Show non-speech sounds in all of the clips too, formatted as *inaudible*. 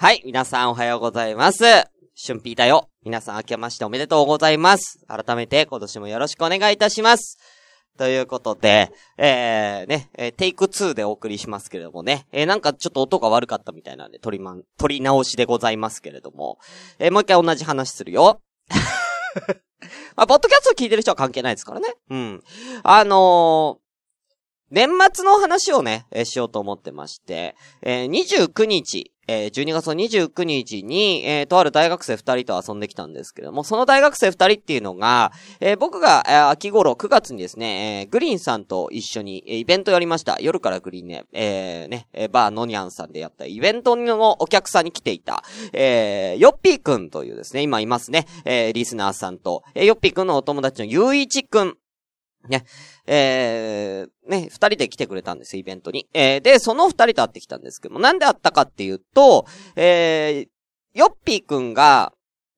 はい、皆さんおはようございます。春ピーだよ。皆さん明けましておめでとうございます。改めて今年もよろしくお願いいたします。ということで、えー、ね、えーテイク2でお送りしますけれどもね、えー、なんかちょっと音が悪かったみたいなんで、撮りまん、撮り直しでございますけれども、えーもう一回同じ話するよ。*laughs* まあ、ポッドキャスト聞いてる人は関係ないですからね。うん。あのー年末の話をね、えーしようと思ってまして、えー29日、えー12月の29日に、えーとある大学生2人と遊んできたんですけども、その大学生2人っていうのが、えー僕が、えー秋頃9月にですね、えーグリーンさんと一緒に、えーイベントやりました。夜からグリーンね、えーね、えーバーノニャンさんでやったイベントのお客さんに来ていた、えーヨッピーくんというですね、今いますね、えーリスナーさんと、えーヨッピーくんのお友達のゆういちくん、ね。えー、ね、二人で来てくれたんです、イベントに。えー、で、その二人と会ってきたんですけども、なんで会ったかっていうと、えー、ヨッピーくんが、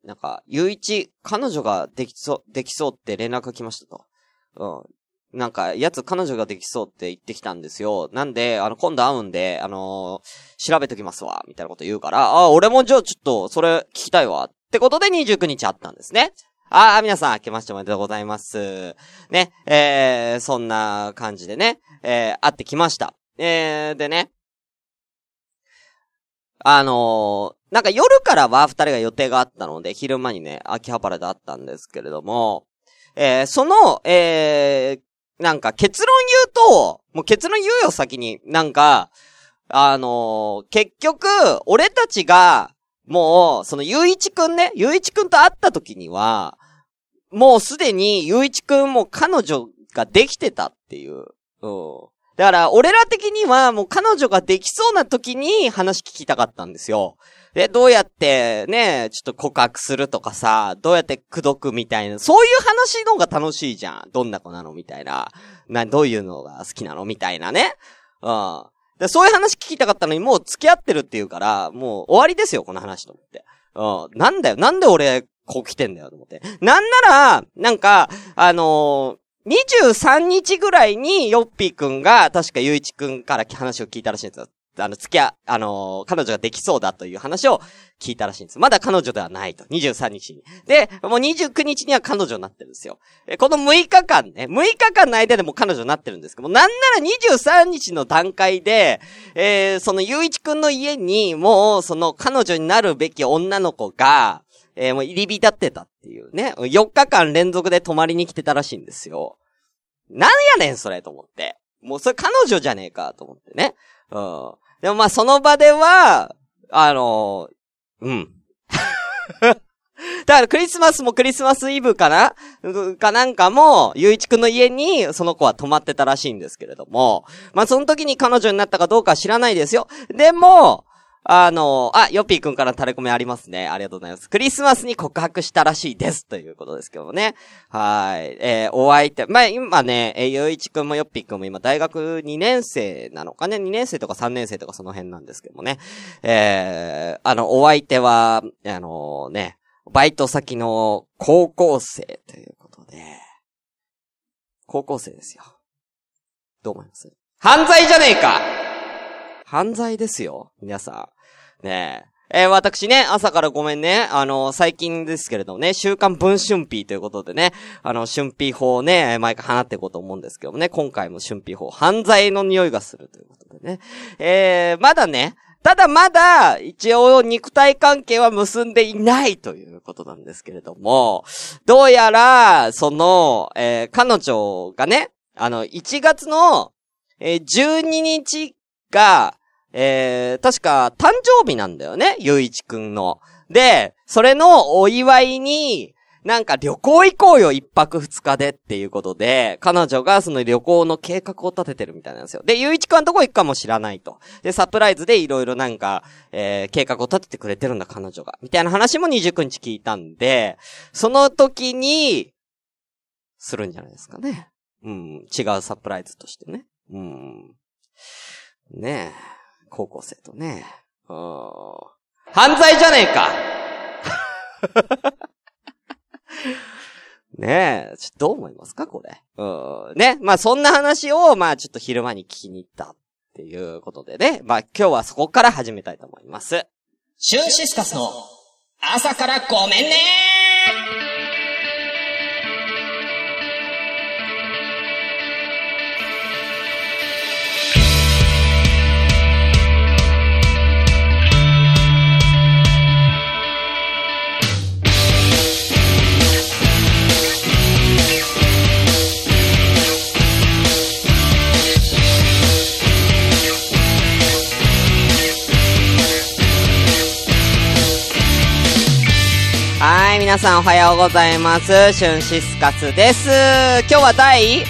なんか、ゆういち、彼女ができそう、できそうって連絡が来ましたと。うん。なんか、やつ彼女ができそうって言ってきたんですよ。なんで、あの、今度会うんで、あのー調べときますわ、みたいなこと言うから、あ、俺もじゃあちょっと、それ聞きたいわ。ってことで29日会ったんですね。ああ、皆さん、明けましておめでとうございます。ね、えー、そんな感じでね、えー、会ってきました。えー、でね、あのーなんか夜からは二人が予定があったので、昼間にね、秋葉原で会ったんですけれども、えー、その、えー、なんか結論言うと、もう結論言うよ、先に。なんか、あのー結局、俺たちが、もう、その、ゆういちくんね、ゆういちくんと会った時には、もうすでに、ゆういちくんも彼女ができてたっていう。うん。だから、俺ら的には、もう彼女ができそうな時に話聞きたかったんですよ。で、どうやって、ね、ちょっと告白するとかさ、どうやって口説くみたいな、そういう話の方が楽しいじゃん。どんな子なの？みたいな。な、どういうのが好きなの？みたいなね。うん。で、そういう話聞きたかったのに、もう付き合ってるっていうから、もう終わりですよ、この話と思って。うん。なんだよ、なんで俺、こう来てんだよ、と思って。なんなら、なんか、あのー、23日ぐらいに、ヨッピーくんが、確かゆういちくんから話を聞いたらしいんですよ。あの、付き合、あのー彼女ができそうだという話を聞いたらしいんです。まだ彼女ではないと。23日に。で、もう29日には彼女になってるんですよ。えこの6日間ね、6日間の間でも彼女になってるんですけども、なんなら23日の段階で、えーそのゆういちくんの家に、もう、その彼女になるべき女の子が、えーもう入り浸ってたっていうね。4日間連続で泊まりに来てたらしいんですよ。なんやねん、それ、と思って。もう、それ彼女じゃねえか、と思ってね。うん。でもまあ、その場では、あのうん。*laughs* だからクリスマスもクリスマスイブかな？かなんかも、ゆういちくんの家にその子は泊まってたらしいんですけれども、まあその時に彼女になったかどうかは知らないですよ。でも、あの、あ、ヨッピーくんからタレコメありますね。ありがとうございます。クリスマスに告白したらしいです。ということですけどもね。はい。えーお相手、まあ、今ね、えー、ゆういちくんもヨッピーくんも今大学2年生なのかね ?2 年生とか3年生とかその辺なんですけどもね。えーあの、お相手は、あのね、バイト先の高校生ということで、高校生ですよ。どう思います？犯罪じゃねえか犯罪ですよ、皆さん。ねえ。えー私ね、朝からごめんね。あの、最近ですけれどもね、週刊文春ピーということでね、あの、春ピー法をね、毎回放っていこうと思うんですけどもね、今回も春ピー法、犯罪の匂いがするということでね。えー、まだね、ただまだ、一応肉体関係は結んでいないということなんですけれども、どうやら、その、えー彼女がね、あの、1月の、えー12日が、えー確か誕生日なんだよね、ゆういちくんの。で、それのお祝いに、なんか旅行行こうよ、一泊二日でっていうことで、彼女がその旅行の計画を立ててるみたいなんですよ。で、ゆういちくんはどこ行くかも知らないと。で、サプライズでいろいろなんか、えー計画を立ててくれてるんだ、彼女が。みたいな話も29日聞いたんで、その時に、するんじゃないですかね。うん、違うサプライズとしてね。うん。ねえ、高校生とね。うん。犯罪じゃねえか *laughs* ねえ、ちょっとどう思いますかこれ？うん。ね。まあそんな話を、まあちょっと昼間に聞きに行ったっていうことでね。まあ今日はそこから始めたいと思います。シュンシスカスの朝からごめんね皆さんおはようございます。シュンシスカスです。今日は第、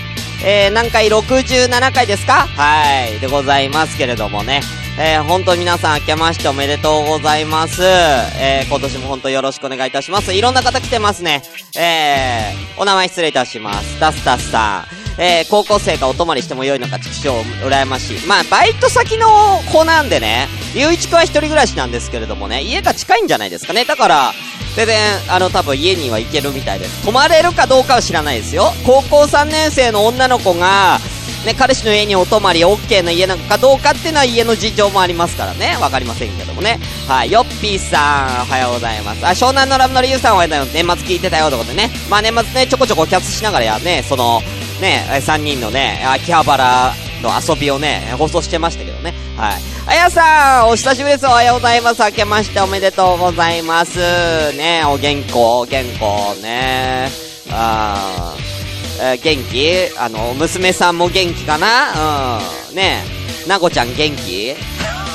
えー、何回 ?67 回ですか？はい、でございますけれどもね。えー、本当皆さん明けましておめでとうございます。えー、今年も本当よろしくお願いいたします。いろんな方来てますね。えー、お名前失礼いたします。ダスタスさん。えー、高校生がお泊まりしても良いのか、畜生、羨ましい。まあ、バイト先の子なんでね、ゆういちくんは一人暮らしなんですけれどもね、家が近いんじゃないですかね。だから、全然、あの、多分家には行けるみたいです。泊まれるかどうかは知らないですよ。高校3年生の女の子が、ね、彼氏の家にお泊まり OK な家なのかどうかっていうのは家の事情もありますからね。わかりませんけどもね。はい。ヨッピーさん、おはようございます。あ、湘南のラブのリュウさんはようございます。年末聞いてたよってことでね。まあ年末ね、ちょこちょこキャスしながらやね、その、ね、3人のね、秋葉原の遊びをね、放送してましたけどね。はい。あやさん、お久しぶりです。おはようございます。明けましておめでとうございます。ね、お元気、お元気、ね。あー、えー元気？あの、娘さんも元気かな？うん。ねなごちゃん元気？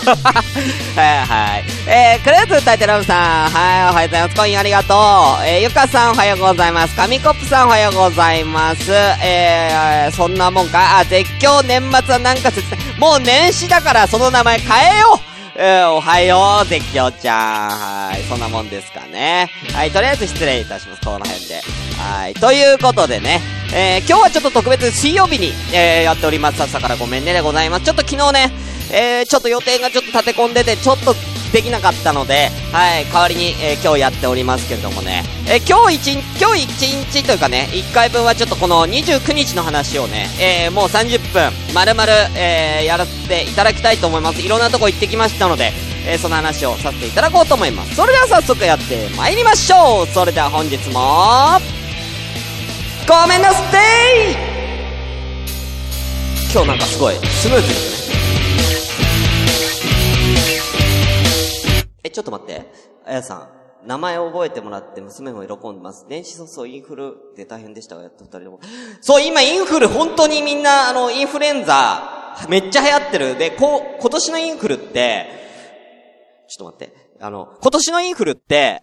はいはい。えー、クレープ歌いてラブさん。はい、おはようございます。コインありがとう。えー、ゆかさんおはようございます。紙コップさんおはようございます。えー、そんなもんか。あ、絶叫年末はなんか説明。もう年始だからその名前変えようえー、おはよう、絶叫ちゃん。はい。そんなもんですかね。はい。とりあえず失礼いたします。この辺で。はい。ということでね。えー、今日はちょっと特別水曜日に、えー、やっております。朝からごめんねでございます。ちょっと昨日ね、えー、ちょっと予定がちょっと立て込んでて、ちょっとできなかったので、はい。代わりに、えー、今日やっておりますけれどもね。えー、今日一日、今日一日というかね、1回分はちょっとこの29日の話をね、えー、もう30分、丸々、えー、やらせていただきたいと思います。いろんなとこ行ってきましたので、えー、その話をさせていただこうと思います。それでは早速やってまいりましょうそれでは本日も、ごめんなさい今日なんかすごい、スムーズですね。ちょっと待って。あやさん。名前覚えてもらって娘も喜んでます。電子訴訟インフルで大変でしたが、やっと二人とも。そう、今インフル、本当にみんな、あの、インフルエンザ、めっちゃ流行ってる。で、こう、今年のインフルって、ちょっと待って。あの、今年のインフルって、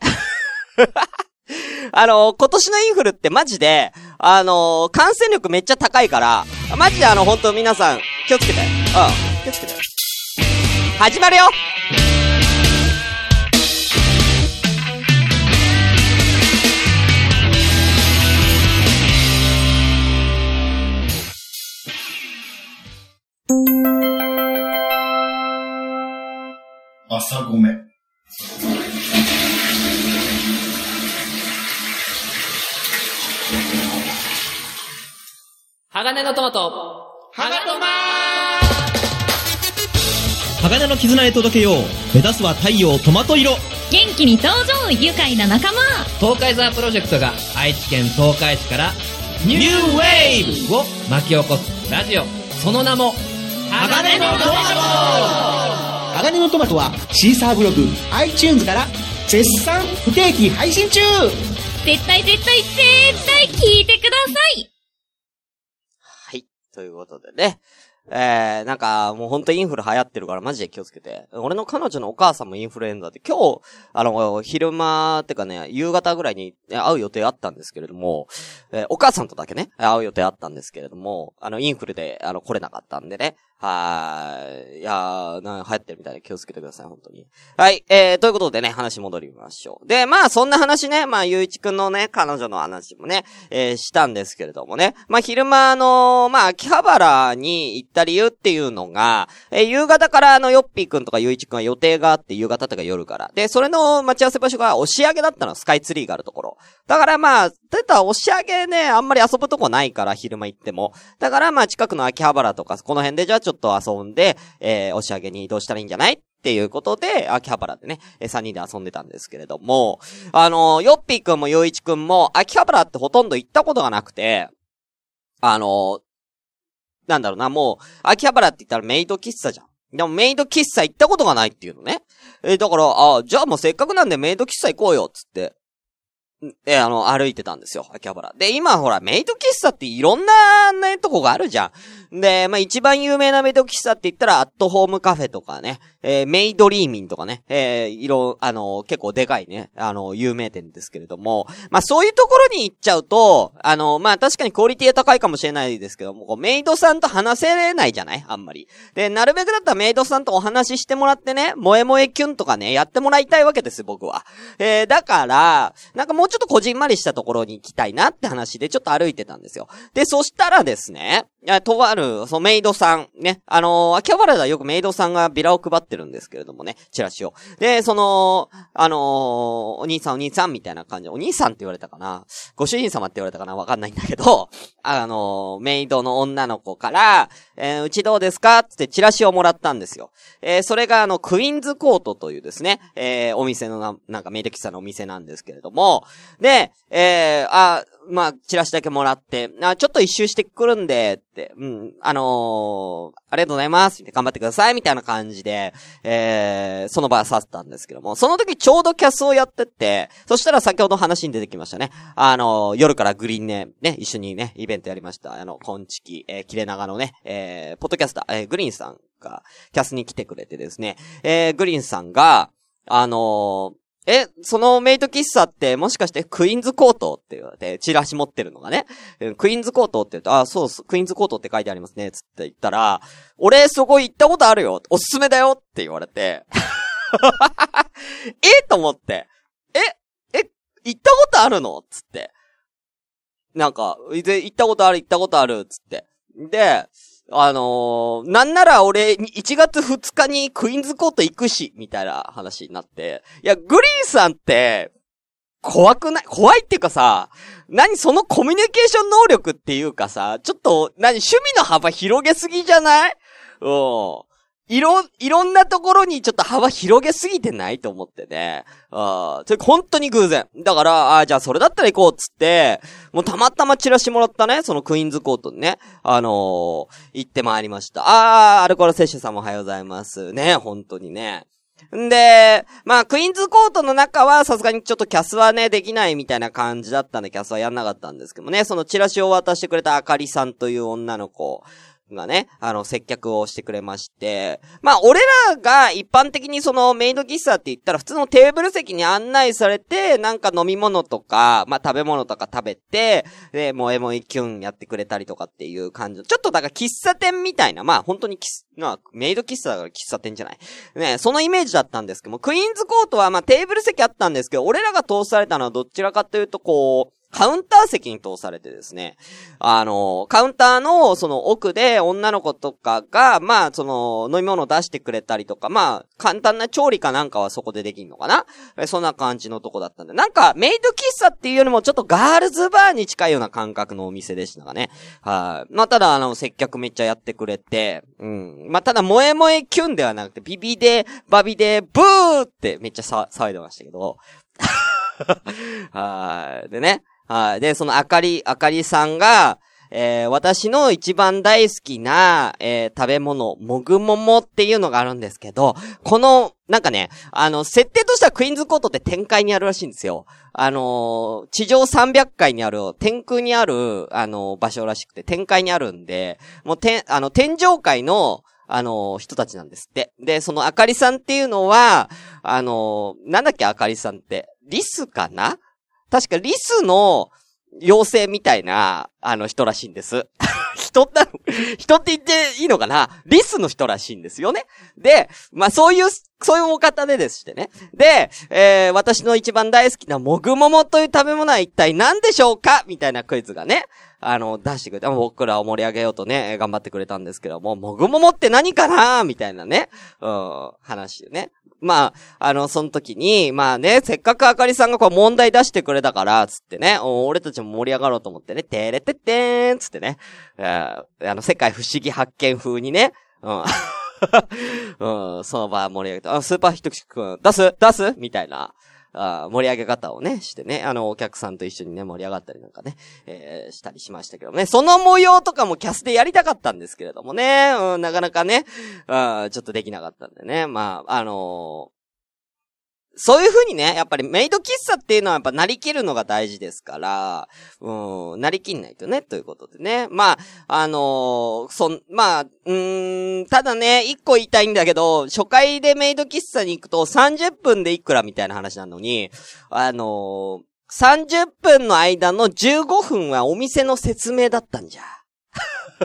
*laughs* あの、今年のインフルってマジで、あの、感染力めっちゃ高いから、マジであの、本当皆さん、気をつけて。うん。気をつけて。始まるよ朝ごめ。鋼のトマト、ハガトマ鋼の絆へ届けよう。目指すは太陽トマト色。元気に登場愉快な仲間。東海ザープロジェクトが愛知県東海市からニューウェーブを巻き起こすラジオ。その名も、鋼のトマ鋼のトマトはシーサーブログ iTunes から絶賛不定期配信中絶対絶対絶対聞いてくださいはい。ということでね。えー、なんか、もうほんとインフル流行ってるからマジで気をつけて。俺の彼女のお母さんもインフルエンザで、今日、あの、昼間ってかね、夕方ぐらいにえ会う予定あったんですけれども、えーお母さんとだけね、会う予定あったんですけれども、あの、インフルで、あの、来れなかったんでね。はい。いやー、な、流行ってるみたいで気をつけてください、本当に。はい、えー、ということでね、話戻りましょう。で、まあ、そんな話ね、まあ、ゆういちくんのね、彼女の話もね、えー、したんですけれどもね。まあ、昼間あのまあ、秋葉原に行った理由っていうのが、えー夕方からあの、よっぴーくんとかゆういちくんは予定があって、夕方とか夜から。で、それの待ち合わせ場所が押し上げだったの、スカイツリーがあるところ。だからまあ、出た押し上げね、あんまり遊ぶとこないから、昼間行っても。だからまあ、近くの秋葉原とか、この辺でじゃあちょっとょっと遊んで、えー、押上に移動したらいいんじゃない？っていうことで、秋葉原でね、え3人で遊んでたんですけれども、あのー、ヨッピーくんもヨイチくんも、秋葉原ってほとんど行ったことがなくて、あのー、なんだろうな、もう、秋葉原って言ったらメイド喫茶じゃん。でもメイド喫茶行ったことがないっていうのね。えー、だから、あじゃあもうせっかくなんでメイド喫茶行こうよ、つって。え、あの、歩いてたんですよ、秋葉原。で、今ほら、メイド喫茶っていろんなね、とこがあるじゃん。で、まあ、一番有名なメイド喫茶って言ったら、アットホームカフェとかね、えー、メイドリーミンとかね、えー、いろ、あの、結構でかいね、あの、有名店ですけれども、まあ、そういうところに行っちゃうと、あの、まあ、確かにクオリティは高いかもしれないですけども、メイドさんと話せれないじゃない？あんまり。で、なるべくだったらメイドさんとお話ししてもらってね、萌え萌えキュンとかね、やってもらいたいわけです、僕は。えー、だから、なんかもうちょっとこじんまりしたところに行きたいなって話で、ちょっと歩いてたんですよ。で、そしたらですね、とある、そのメイドさん、ね、あのー、秋葉原ではよくメイドさんがビラを配ってるんですけれどもね、チラシを。で、その、あのー、お兄さんお兄さんみたいな感じ。お兄さんって言われたかな。ご主人様って言われたかな。わかんないんだけど、あのー、メイドの女の子から、えー、うちどうですか？ってチラシをもらったんですよ。えー、それがあの、クイーンズコートというですね、えー、お店のな、なんかメイド喫茶のお店なんですけれども、で、えー、あ、まあ、チラシだけもらって、あ、ちょっと一周してくるんで、って、うん、あのー、ありがとうございます。頑張ってください。みたいな感じで、えー、その場は去ったんですけども、その時ちょうどキャスをやってて、そしたら先ほど話に出てきましたね。あのー、夜からグリーンね、ね、一緒にね、イベントやりました。あの、コンチキ、えー、キレ長のね、えー、ポッドキャスター、えー、グリーンさんが、キャスに来てくれてですね、えー、グリーンさんが、あのー、え、そのメイト喫茶ってもしかしてクイーンズコートって言われて、チラシ持ってるのがね。クイーンズコートって言うと、あ、そうす、クイーンズコートって書いてありますね、つって言ったら、俺そこ行ったことあるよ、おすすめだよって言われて、*laughs* えと思って、え、え、行ったことあるの？つって。なんか、行ったことある、行ったことある、つって。で、あのー、なんなら俺、1月2日にクイーンズコート行くし、みたいな話になって。いや、グリーンさんって、怖くない怖いっていうかさ、何そのコミュニケーション能力っていうかさ、ちょっと、何趣味の幅広げすぎじゃない？うん。いろ、いろんなところにちょっと幅広げすぎてないと思ってね。ああ、それ本当に偶然。だから、ああ、じゃあそれだったら行こうっつって、もうたまたまチラシもらったね、そのクイーンズコートにね、あのー、行ってまいりました。ああ、アルコール摂取さんもおはようございます。ね、本当にね。んで、まあ、クイーンズコートの中は、さすがにちょっとキャスはね、できないみたいな感じだったんで、キャスはやんなかったんですけどもね、そのチラシを渡してくれたあかりさんという女の子がね、あの、接客をしてくれまして、まあ、俺らが一般的にそのメイド喫茶って言ったら普通のテーブル席に案内されて、なんか飲み物とか、まあ、食べ物とか食べて、で、萌え萌えキュンやってくれたりとかっていう感じちょっとだから喫茶店みたいな、まあ、本当にまあ、メイド喫茶だから喫茶店じゃない。ね、そのイメージだったんですけども、クイーンズコートはまあ、テーブル席あったんですけど、俺らが通されたのはどちらかというと、こう、カウンター席に通されてですね、あの、カウンターのその奥で女の子とかが、まあ、その、飲み物を出してくれたりとか、まあ、簡単な調理かなんかはそこでできんのかな？そんな感じのとこだったんで。なんか、メイド喫茶っていうよりもちょっとガールズバーに近いような感覚のお店でしたがね。はい。まあ、ただ、あの、接客めっちゃやってくれて、うん。まあ、ただ、萌え萌えキュンではなくて、ビビで、バビで、ブーってめっちゃ騒いでましたけど。*laughs* はい。でね。はい。で、そのあかり、あかりさんが、えー、私の一番大好きな、えー、食べ物、もぐももっていうのがあるんですけど、この、なんかね、あの、設定としてはクイーンズコートって展開にあるらしいんですよ。あのー、地上300階にある、天空にある、あの、場所らしくて、展開にあるんで、もう、て、あの、天上界の、あの、人たちなんですって。で、そのあかりさんっていうのは、あのなんだっけあかりさんって。リスかな？確かリスの妖精みたいな、あの人らしいんです。*laughs* 人なの、人って言っていいのかな？リスの人らしいんですよね。で、まあそういう、そういうお方でですしてね。で、えー、私の一番大好きなもぐももという食べ物は一体何でしょうか？みたいなクイズがね、あの、出してくれて、僕らを盛り上げようとね、頑張ってくれたんですけども、もぐももって何かなみたいなね、うん、話ね。まあ、あの、その時に、まあね、せっかくあかりさんがこう問題出してくれたから、つってね、俺たちも盛り上がろうと思ってね、てれてってーん、つってね、えー、あの、世界不思議発見風にね、うん。*laughs* うん、その場盛り上げて、あ、スーパーヒトシ君、出す出すみたいな。あ盛り上げ方をね、してね、あの、お客さんと一緒にね、盛り上がったりなんかね、えー、したりしましたけどね、その模様とかもキャスでやりたかったんですけれどもね、うん、なかなかね、うん、ちょっとできなかったんでね、まあ、あのーそういう風にね、やっぱりメイド喫茶っていうのはやっぱなりきるのが大事ですから、うん、なりきんないとね、ということでね。まあ、あのー、そん、まあ、うん、ただね、一個言いたいんだけど、初回でメイド喫茶に行くと30分でいくらみたいな話なのに、あのー、30分の間の15分はお店の説明だったんじゃ。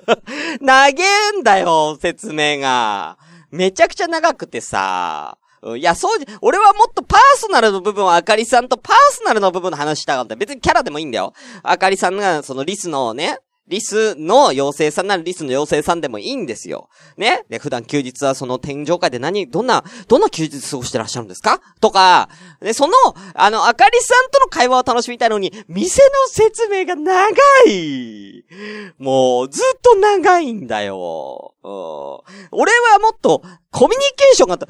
*laughs* 長えんだよ、説明が。めちゃくちゃ長くてさ。いや、そうじ、俺はもっとパーソナルの部分をあかりさんとパーソナルの部分の話したかった。別にキャラでもいいんだよ。あかりさんが、そのリスのね、リスの妖精さんならリスの妖精さんでもいいんですよ。ね？で、普段休日はその天井界で何、どんな、どんな休日過ごしてらっしゃるんですか？とか、で、その、あの、あかりさんとの会話を楽しみたいのに、店の説明が長いもう、ずっと長いんだよ。俺はもっと、コミュニケーションが、トー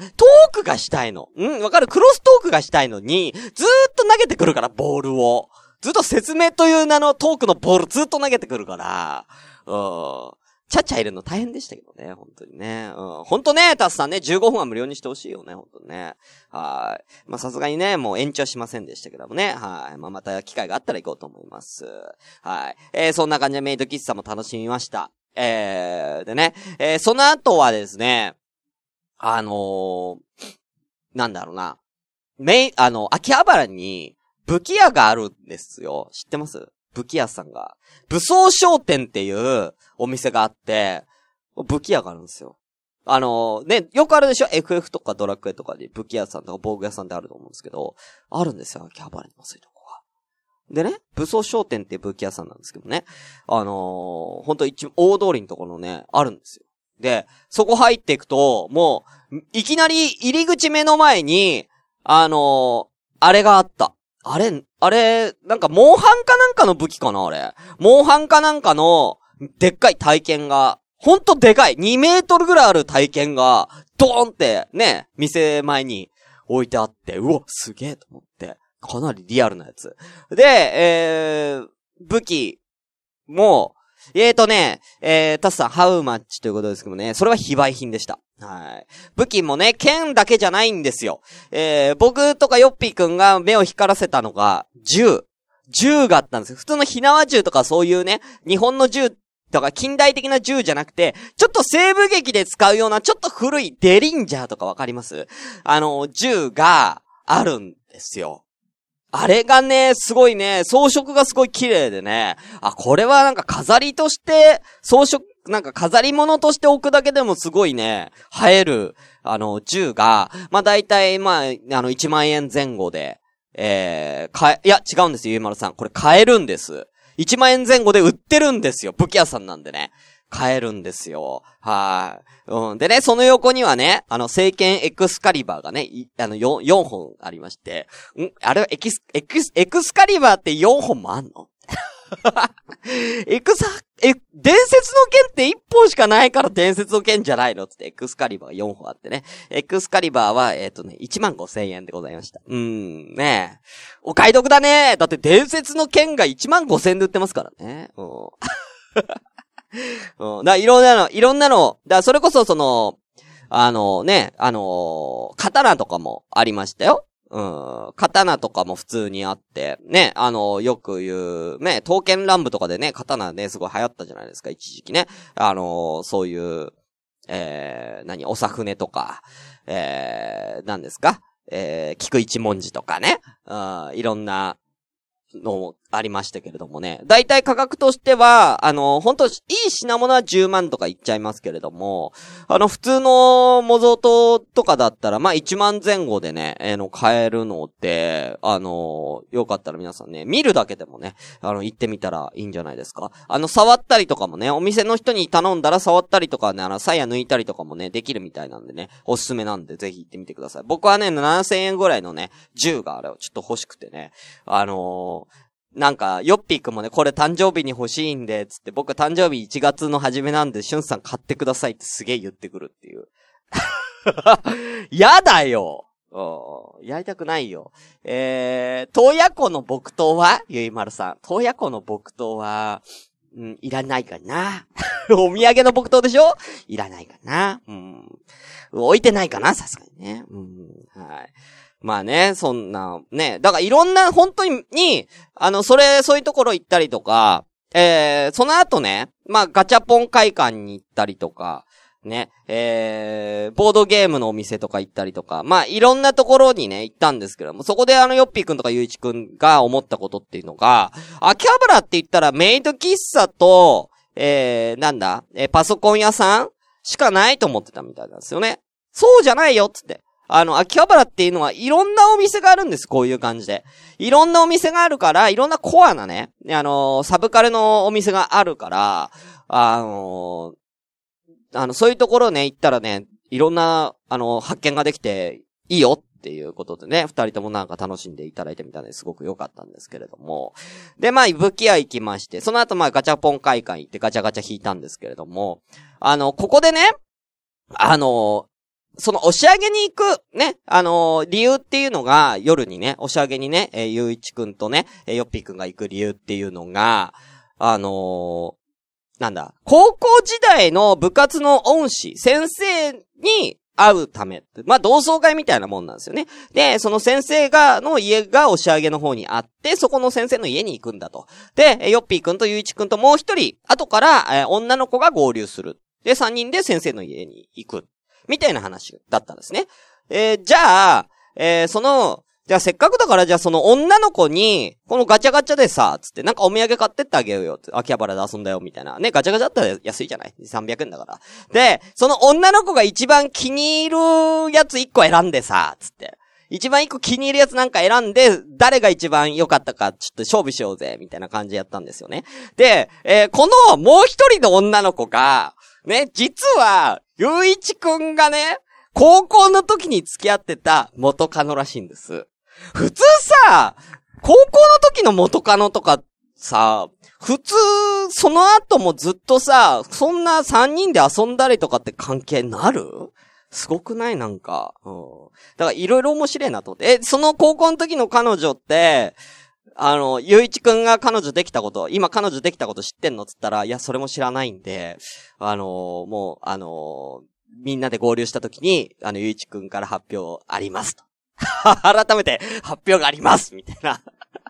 クがしたいの。うん？わかる？クロストークがしたいのに、ずーっと投げてくるから、ボールを。ずっと説明という名のトークのボールずっと投げてくるから、うん。ちゃっちゃ入れるの大変でしたけどね、本当にね。うん。本当ね、タスさんね、15分は無料にしてほしいよね、本当にね。はい。まあ、さすがにね、もう延長しませんでしたけどもね。はい。まあ、また機会があったら行こうと思います。はい。えー、そんな感じでメイド喫茶も楽しみました。えー、でね、えー、その後はですね、あのー、なんだろうな。メイ、あの、秋葉原に、武器屋があるんですよ。知ってます？武器屋さんが。武装商店っていうお店があって、武器屋があるんですよ。あの、ね、よくあるでしょ ?FF とかドラクエとかに武器屋さんとか防具屋さんってあると思うんですけど、あるんですよ、秋葉原にもそういうとこが。でね、武装商店って武器屋さんなんですけどね、あのー、ほんと一、大通りのところね、あるんですよ。で、そこ入っていくと、もう、いきなり入り口目の前に、あのー、あれがあった。あれ、あれ、なんか、モンハンかなんかの武器かなあれ。モンハンかなんかの、でっかい体験が、ほんとでかい !2 メートルぐらいある体験が、ドーンって、ね、店前に置いてあって、うわ、すげえと思って。かなりリアルなやつ。で、えー、武器も、えーとね、えー、タスさん、ハウマッチということですけどね、それは非売品でした。はい。武器もね、剣だけじゃないんですよ。えー、僕とかヨッピーくんが目を光らせたのが、銃。銃があったんですよ。普通の火縄銃とかそういうね、日本の銃とか近代的な銃じゃなくて、ちょっと西部劇で使うようなちょっと古いデリンジャーとかわかります？あの、銃があるんですよ。あれがね、すごいね、装飾がすごい綺麗でね、あ、これはなんか飾りとして、装飾、なんか飾り物として置くだけでもすごいね、映える、あの、銃が、まあ、大体、まあ、あの、1万円前後で、えー、かえ、いや、違うんですよ、ゆうまるさん。これ買えるんです。1万円前後で売ってるんですよ。武器屋さんなんでね。買えるんですよ。はい。うん。でね、その横にはね、あの、聖剣エクスカリバーがね、あの、4、4本ありまして、ん？あれはエキス、エクス、エクスカリバーって4本もあんの？*laughs* エクサ、え、伝説の剣って1本しかないから伝説の剣じゃないのつって、エクスカリバー4本あってね。エクスカリバーは、えっ、ー、とね、1万5千円でございました。うーん、ねお買い得だねだって伝説の剣が1万5千円で売ってますからね。うん。*laughs* うん。だいろんなの、いろんなの、だそれこそその、あのね、あの刀とかもありましたよ。うん。刀とかも普通にあって、ね、あの、よく言う、ね、刀剣乱舞とかでね、刀ね、すごい流行ったじゃないですか、一時期ね。あの、そういう、えー、何、おさふねとか、えー、何ですか？えー、菊一文字とかね、うん、いろんな、のありましたけれどもね。だいたい価格としては、あの、本当いい品物は10万とかいっちゃいますけれども、あの、普通の模造刀とかだったら、まあ、1万前後でね、えー、の、買えるので、あの、よかったら皆さんね、見るだけでもね、あの、行ってみたらいいんじゃないですか。あの、触ったりとかもね、お店の人に頼んだら触ったりとかね、あの、鞘抜いたりとかもね、できるみたいなんでね、おすすめなんで、ぜひ行ってみてください。僕はね、7000円ぐらいのね、銃があれをちょっと欲しくてね、あのーなんか、ヨッピーくんもね、これ誕生日に欲しいんで、つって、僕誕生日1月の初めなんで、しゅんさん買ってくださいってすげえ言ってくるっていう *laughs* やだよ。やりたくないよ。えー、東野湖の木刀は？ゆいまるさん。東野湖の木刀は、うん、いらないかな。*laughs* お土産の木刀でしょ？いらないかな。うん。置いてないかなさすがにね。うん。はい。まあね、そんな、ね。だからいろんな、本当に、あの、それ、そういうところ行ったりとか、えー、その後ね、まあ、ガチャポン会館に行ったりとか、ね、えー、ボードゲームのお店とか行ったりとか、まあ、いろんなところにね、行ったんですけども、そこであの、ヨッピーくんとかゆういちくんが思ったことっていうのが、秋葉原って言ったらメイド喫茶と、えー、なんだ、えーパソコン屋さんしかないと思ってたみたいなんですよね。そうじゃないよっつって。あの、秋葉原っていうのはいろんなお店があるんです、こういう感じで。いろんなお店があるから、いろんなコアなね、あのーサブカルのお店があるから、あのーあの、そういうところね、行ったらね、いろんな、あの、発見ができて、いいよっていうことでね、二人ともなんか楽しんでいただいてみたんですごく良かったんですけれども。で、まあ、武器屋行きまして、その後まあ、ガチャポン会館行ってガチャガチャ引いたんですけれども、あの、ここでね、あの、その押し上げに行く、ね、あの理由っていうのが、夜にね、押し上げにね、えーゆういちくんとね、えーよっぴーくんが行く理由っていうのが、あのなんだ、高校時代の部活の恩師、先生に会うため。まあ、同窓会みたいなもんなんですよね。で、その先生が、の家が押し上げの方にあって、そこの先生の家に行くんだと。で、よっぴーくんとゆういちくんともう一人、後から、えー女の子が合流する。で、三人で先生の家に行く。みたいな話だったんですね。えーじゃあ、えーその、じゃあせっかくだからじゃあその女の子に、このガチャガチャでさ、つってなんかお土産買ってってあげようよ。秋葉原で遊んだよ、みたいな。ね、ガチャガチャだったら安いじゃない ?300 円だから。で、その女の子が一番気に入るやつ1個選んでさ、つって。一番一個気に入るやつなんか選んで、誰が一番良かったか、ちょっと勝負しようぜ、みたいな感じでやったんですよね。で、えーこのもう一人の女の子が、ね、実は、ゆういちくんがね、高校の時に付き合ってた元カノらしいんです。普通さ、高校の時の元カノとかさ、普通、その後もずっとさ、そんな三人で遊んだりとかって関係なる？すごくない？なんか。うん。だからいろいろ面白いなと思って。え、その高校の時の彼女って、あの、ゆういちくんが彼女できたこと、今彼女できたこと知ってんのっつったら、いや、それも知らないんで、あのもう、あのみんなで合流した時に、あの、ゆういちくんから発表ありますと。*laughs* 改めて発表がありますみたいな。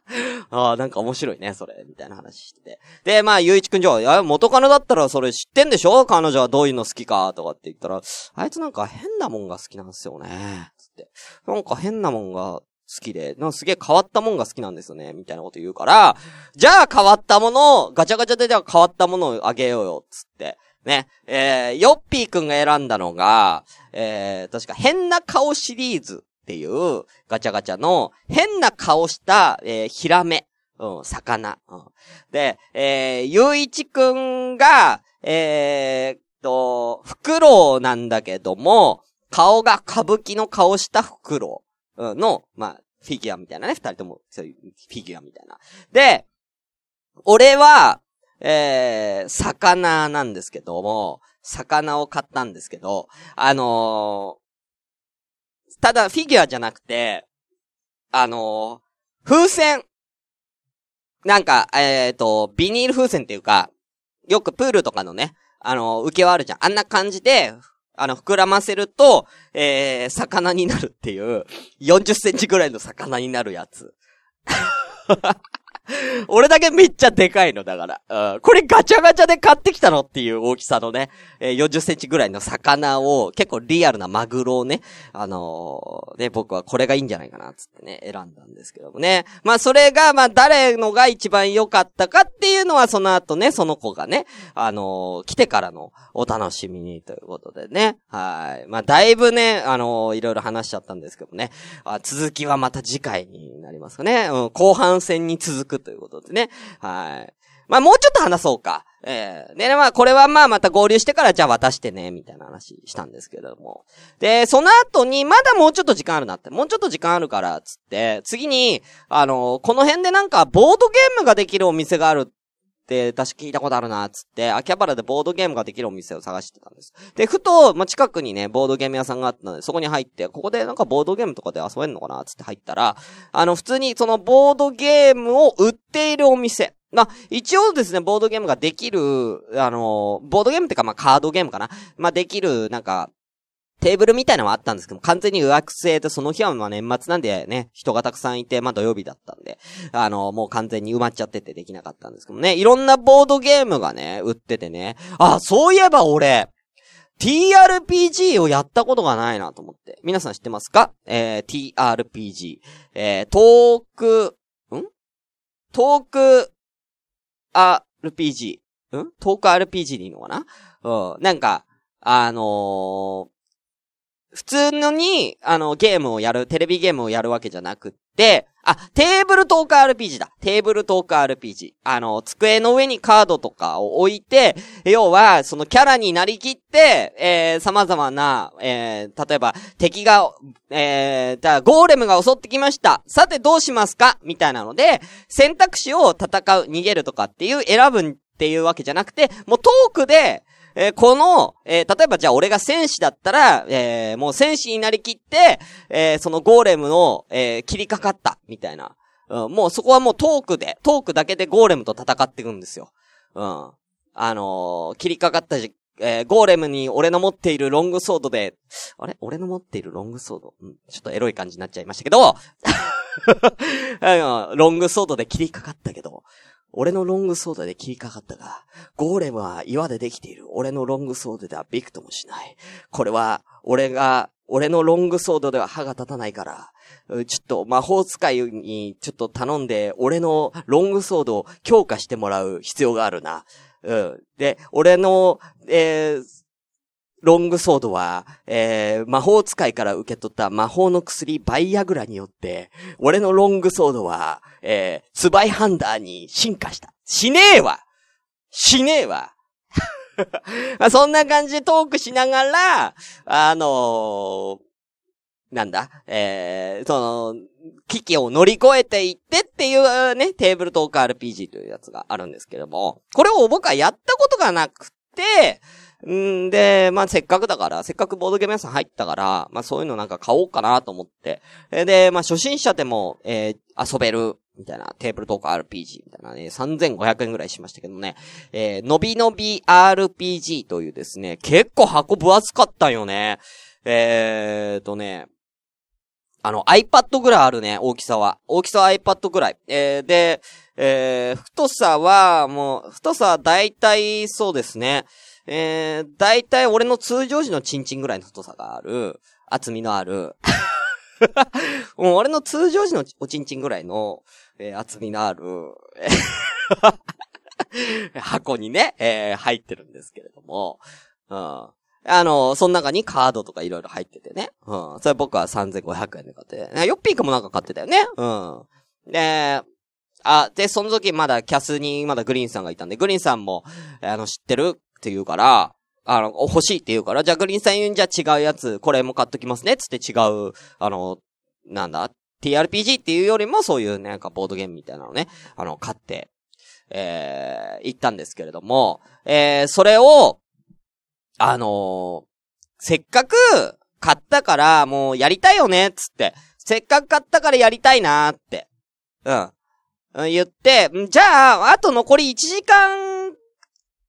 *laughs* ああ、なんか面白いね、それ、みたいな話してて。で、まあ、ゆういちくんじゃ、いや、元カノだったらそれ知ってんでしょ？彼女はどういうの好きか、とかって言ったら、あいつなんか変なもんが好きなんですよね、つって。なんか変なもんが好きで、なんかすげえ変わったもんが好きなんですよね、みたいなこと言うから、じゃあ変わったものを、ガチャガチャでじゃあ変わったものをあげようよ、つって。ね。えー、ヨッピーくんが選んだのが、えー、確か変な顔シリーズっていうガチャガチャの変な顔した、えー、ヒラメ。うん、魚。うん、で、えー、ゆういちくんが、えーと、フクロウなんだけども、顔が歌舞伎の顔したフクロウの、まあ、フィギュアみたいなね、二人とも、そういうフィギュアみたいな。で、俺は、えー、魚なんですけども、魚を買ったんですけど、あのーただフィギュアじゃなくて、あのー風船。なんか、えっ、と、ビニール風船っていうか、よくプールとかのね、あのー受けはあるじゃん。あんな感じで、あの、膨らませると、えー、魚になるっていう、40センチぐらいの魚になるやつ。*laughs* *laughs* 俺だけめっちゃでかいの、だから。うん。これガチャガチャで買ってきたのっていう大きさのね、えー40センチぐらいの魚を、結構リアルなマグロをね、あのーね、僕はこれがいいんじゃないかな、つってね、選んだんですけどもね。まあ、それが、まあ、誰のが一番良かったかっていうのは、その後ね、その子がね、あのー来てからのお楽しみにということでね。はい。まあ、だいぶね、あのーいろいろ話しちゃったんですけどね。あ続きはまた次回になりますかね。うん、後半戦に続くということでね。はい。まあ、もうちょっと話そうか。ええで、まあ、これはまあ、また合流してから、じゃあ渡してね、みたいな話したんですけれども。で、その後に、まだもうちょっと時間あるなって、もうちょっと時間あるから、つって、次に、あのこの辺でなんか、ボードゲームができるお店があるっって確か聞いたことあるな、つって、秋葉原でボードゲームができるお店を探してたんです。で、ふと、まあ、近くにね、ボードゲーム屋さんがあったので、そこに入って、ここでなんかボードゲームとかで遊べんのかな、つって入ったら、あの、普通にそのボードゲームを売っているお店。まあ、一応ですね、ボードゲームができる、あの、ボードゲームってか、まあ、カードゲームかな。まあ、できる、なんか、テーブルみたいなのはあったんですけど完全に予約制で、その日はまあ年末なんでね、人がたくさんいて、まあ土曜日だったんで、あの、もう完全に埋まっちゃっててできなかったんですけどね、いろんなボードゲームがね、売っててね、あ、そういえば俺、TRPG をやったことがないなと思って。皆さん知ってますか？えー、TRPG。えー、トーク、ん？トーク、RPG。ん？トーク RPG でいいのかな？うん。なんか、あのー普通のに、あの、ゲームをやる、テレビゲームをやるわけじゃなくって、あ、テーブルトーク RPG だ。テーブルトーク RPG。あの、机の上にカードとかを置いて、要は、そのキャラになりきって、えー、様々な、えー、例えば、敵が、えー、だゴーレムが襲ってきました。さてどうしますか？みたいなので、選択肢を戦う、逃げるとかっていう選ぶっていうわけじゃなくて、もうトークで、えーこの、えー例えばじゃあ俺が戦士だったら、えーもう戦士になりきって、えーそのゴーレムの、えー切りかかった、みたいな。うん、もうそこはもうトークで、トークだけでゴーレムと戦っていくんですよ。うん。あのー切りかかったじ、えーゴーレムに俺の持っているロングソードで、あれ？俺の持っているロングソード、うん、ちょっとエロい感じになっちゃいましたけど、あ *laughs* のロングソードで切りかかったけど、俺のロングソードで切りかかったが、ゴーレムは岩でできている。俺のロングソードではびくともしない。これは、俺が、俺のロングソードでは歯が立たないから、ちょっと魔法使いにちょっと頼んで、俺のロングソードを強化してもらう必要があるな。うん。で、俺の、えー、ロングソードは、えー、魔法使いから受け取った魔法の薬バイアグラによって、俺のロングソードは、えー、スバイハンダーに進化した。しねえわ!しねえわ *laughs*! そんな感じでトークしながら、あのーなんだ?えー、その、危機を乗り越えていってっていうね、テーブルトーク RPG というやつがあるんですけども、これを僕はやったことがなくて、んで、まあ、せっかくだから、せっかくボードゲーム屋さん入ったから、まあ、そういうのなんか買おうかなと思って。で、まあ、初心者でも、えー遊べる、みたいな、テーブルトーク RPG みたいなね、3500円ぐらいしましたけどね、えーのびのび RPG というですね、結構箱分厚かったよね。えーとね、あの、iPad ぐらいあるね、大きさは。大きさは iPad ぐらい。えー、で、えー、太さは、もう、太さは大体そうですね。えー、大体俺の通常時のチンチンぐらいの太さがある、厚みのある、*laughs* もう俺の通常時のおちんちんぐらいの、えー厚みのある、箱にね、えー入ってるんですけれども、うん。あの、その中にカードとかいろいろ入っててね。うん。それ僕は3500円で買って。ヨッピーかもなんか買ってたよね。うん。で、あ、で、その時まだキャスにまだグリーンさんがいたんで、グリーンさんも、あの、知ってるって言うから、あの、欲しいって言うから、じゃあグリーンさん言うんじゃ違うやつ、これも買っときますね、つって違う、あの、なんだ ?TRPG っていうよりもそういうなんかボードゲームみたいなのね、あの、買って、えー、行ったんですけれども、えー、それを、あのーせっかく買ったからもうやりたいよね、つって。せっかく買ったからやりたいなーって。うん。言って、じゃあ、あと残り1時間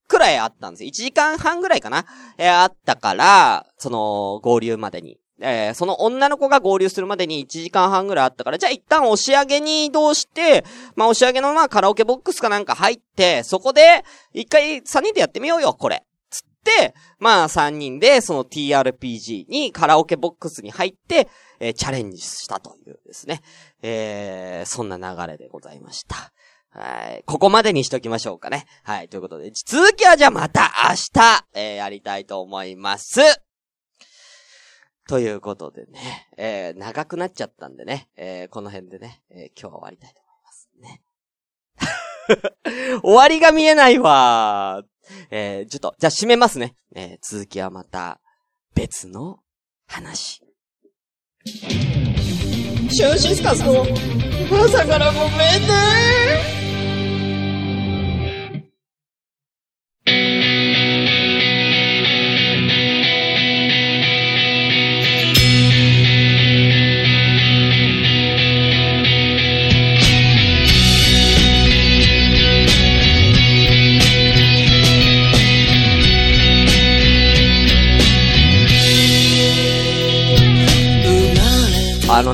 くらいあったんですよ。1時間半ぐらいかな？えーあったから、その、合流までに。えーその女の子が合流するまでに1時間半ぐらいあったから、じゃあ一旦押し上げに移動して、まあ押し上げのまあカラオケボックスかなんか入って、そこで、一回3人でやってみようよ、これ。つって、まあ3人でその TRPG にカラオケボックスに入って、えーチャレンジしたというですね。えーそんな流れでございました。はい。ここまでにしときましょうかね。はい。ということで、続きはじゃあまた明日、えーやりたいと思います。ということでね、えー長くなっちゃったんでね、えーこの辺でね、えー今日は終わりたいと思いますね。*laughs* 終わりが見えないわえーちょっと、じゃあ締めますね。えー続きはまた、別の話。シュンシスカスの朝からごめんね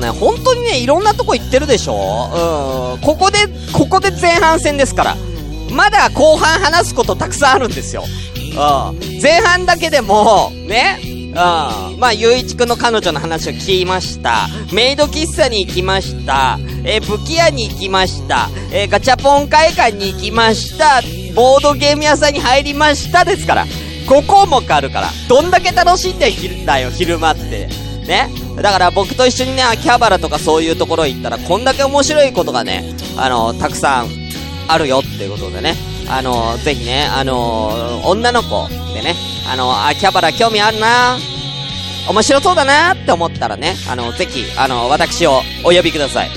のね、本当にね、いろんなとこ行ってるでしょ？うん。ここで、ここで前半戦ですから。まだ後半話すことたくさんあるんですよ。うん。前半だけでも、ね？うん。まあ、ゆういちくんの彼女の話を聞きました。メイド喫茶に行きました。えー武器屋に行きました。えガチャポン会館に行きました。ボードゲーム屋さんに入りましたですから。5項目あるから。どんだけ楽しんでんだよ、昼間って。ね？だから僕と一緒にね、秋葉原とかそういうところ行ったら、こんだけ面白いことがね、あの、たくさんあるよっていうことでね。あの、ぜひね、あの、女の子でね、あの、秋葉原興味あるな面白そうだなって思ったらね、あの、ぜひ、あの、私をお呼びください。う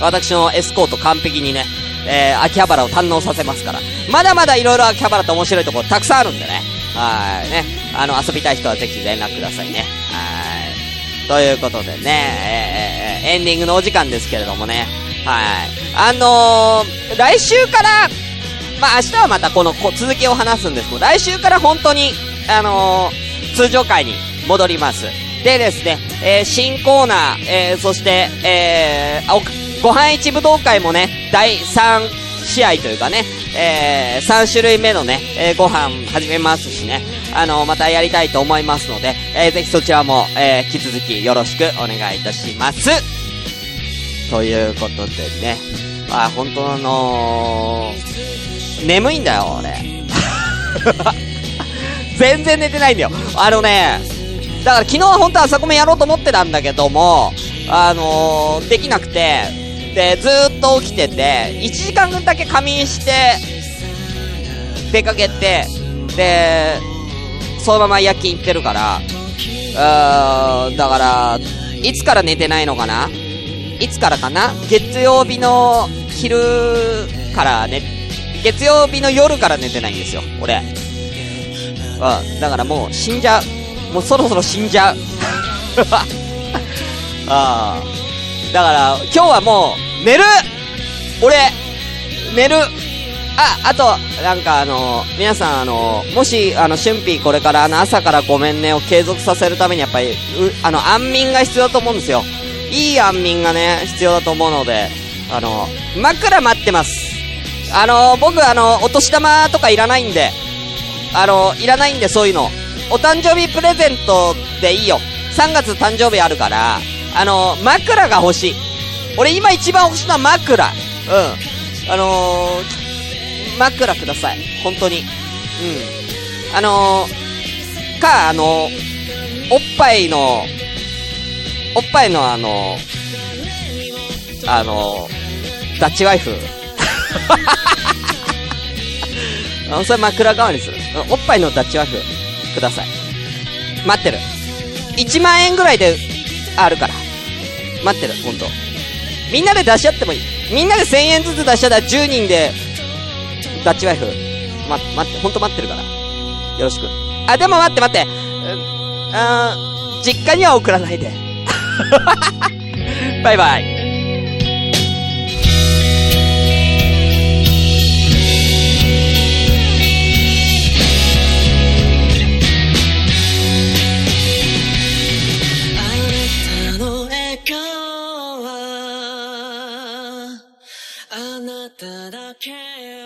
ん。私のエスコート完璧にね、えー、秋葉原を堪能させますから。まだまだいろいろ秋葉原って面白いところたくさんあるんでね。はい。ね。あの、遊びたい人はぜひ連絡くださいね。ということでね、えーエンディングのお時間ですけれどもね。はい。あのー、来週から、まあ、明日はまたこの続きを話すんですけど、来週から本当に、あのー通常回に戻ります。でですね、えー新コーナー、えーそして、えー、ご飯一武道会もね、第3試合というかね、えー、3種類目のね、えーご飯始めますしね、あのまたやりたいと思いますので、えーぜひそちらも、えー引き続きよろしくお願いいたします。ということでね、あ、本当あのー、眠いんだよ、俺。*laughs* 全然寝てないんだよ。あのね、だから昨日は本当は朝コメやろうと思ってたんだけども、あのー、できなくて、で、ずっと起きてて、1時間分だけ仮眠して、出かけて、で、そのまま夜勤行ってるから、うーん、だから、いつから寝てないのかな？いつからかな？月曜日の昼からね、月曜日の夜から寝てないんですよ、俺。うん、だからもう死んじゃう。もうそろそろ死んじゃう。あ *laughs* あ。だから、今日はもう、寝る俺、寝るあ、あと、なんかあの、皆さんあの、もし、あの、春辟これからあの、朝からごめんねを継続させるためにやっぱり、う、あの、安眠が必要だと思うんですよ。いい安眠がね、必要だと思うので、あの、枕待ってます。あの、僕あの、お年玉とかいらないんで、あの、いらないんでそういうの。お誕生日プレゼントでいいよ。3月誕生日あるから、あの、枕が欲しい。俺今一番欲しいのは枕。うん。あのー、枕ください。本当に。うん。あのー、か、あのー、おっぱいの、おっぱいのあのー、あの、ダッチワイフ。あの、それ枕代わりにする。おっぱいのダッチワイフ、ください。待ってる。1万円ぐらいで、あるから。待ってる、ほんと。みんなで出し合ってもいい。みんなで1000円ずつ出し合ったら10人で、ダッチワイフ。ま、待って、ほんと待ってるから。よろしく。あ、でも待って待って。うん実家には送らないで。*laughs* バイバイ。あ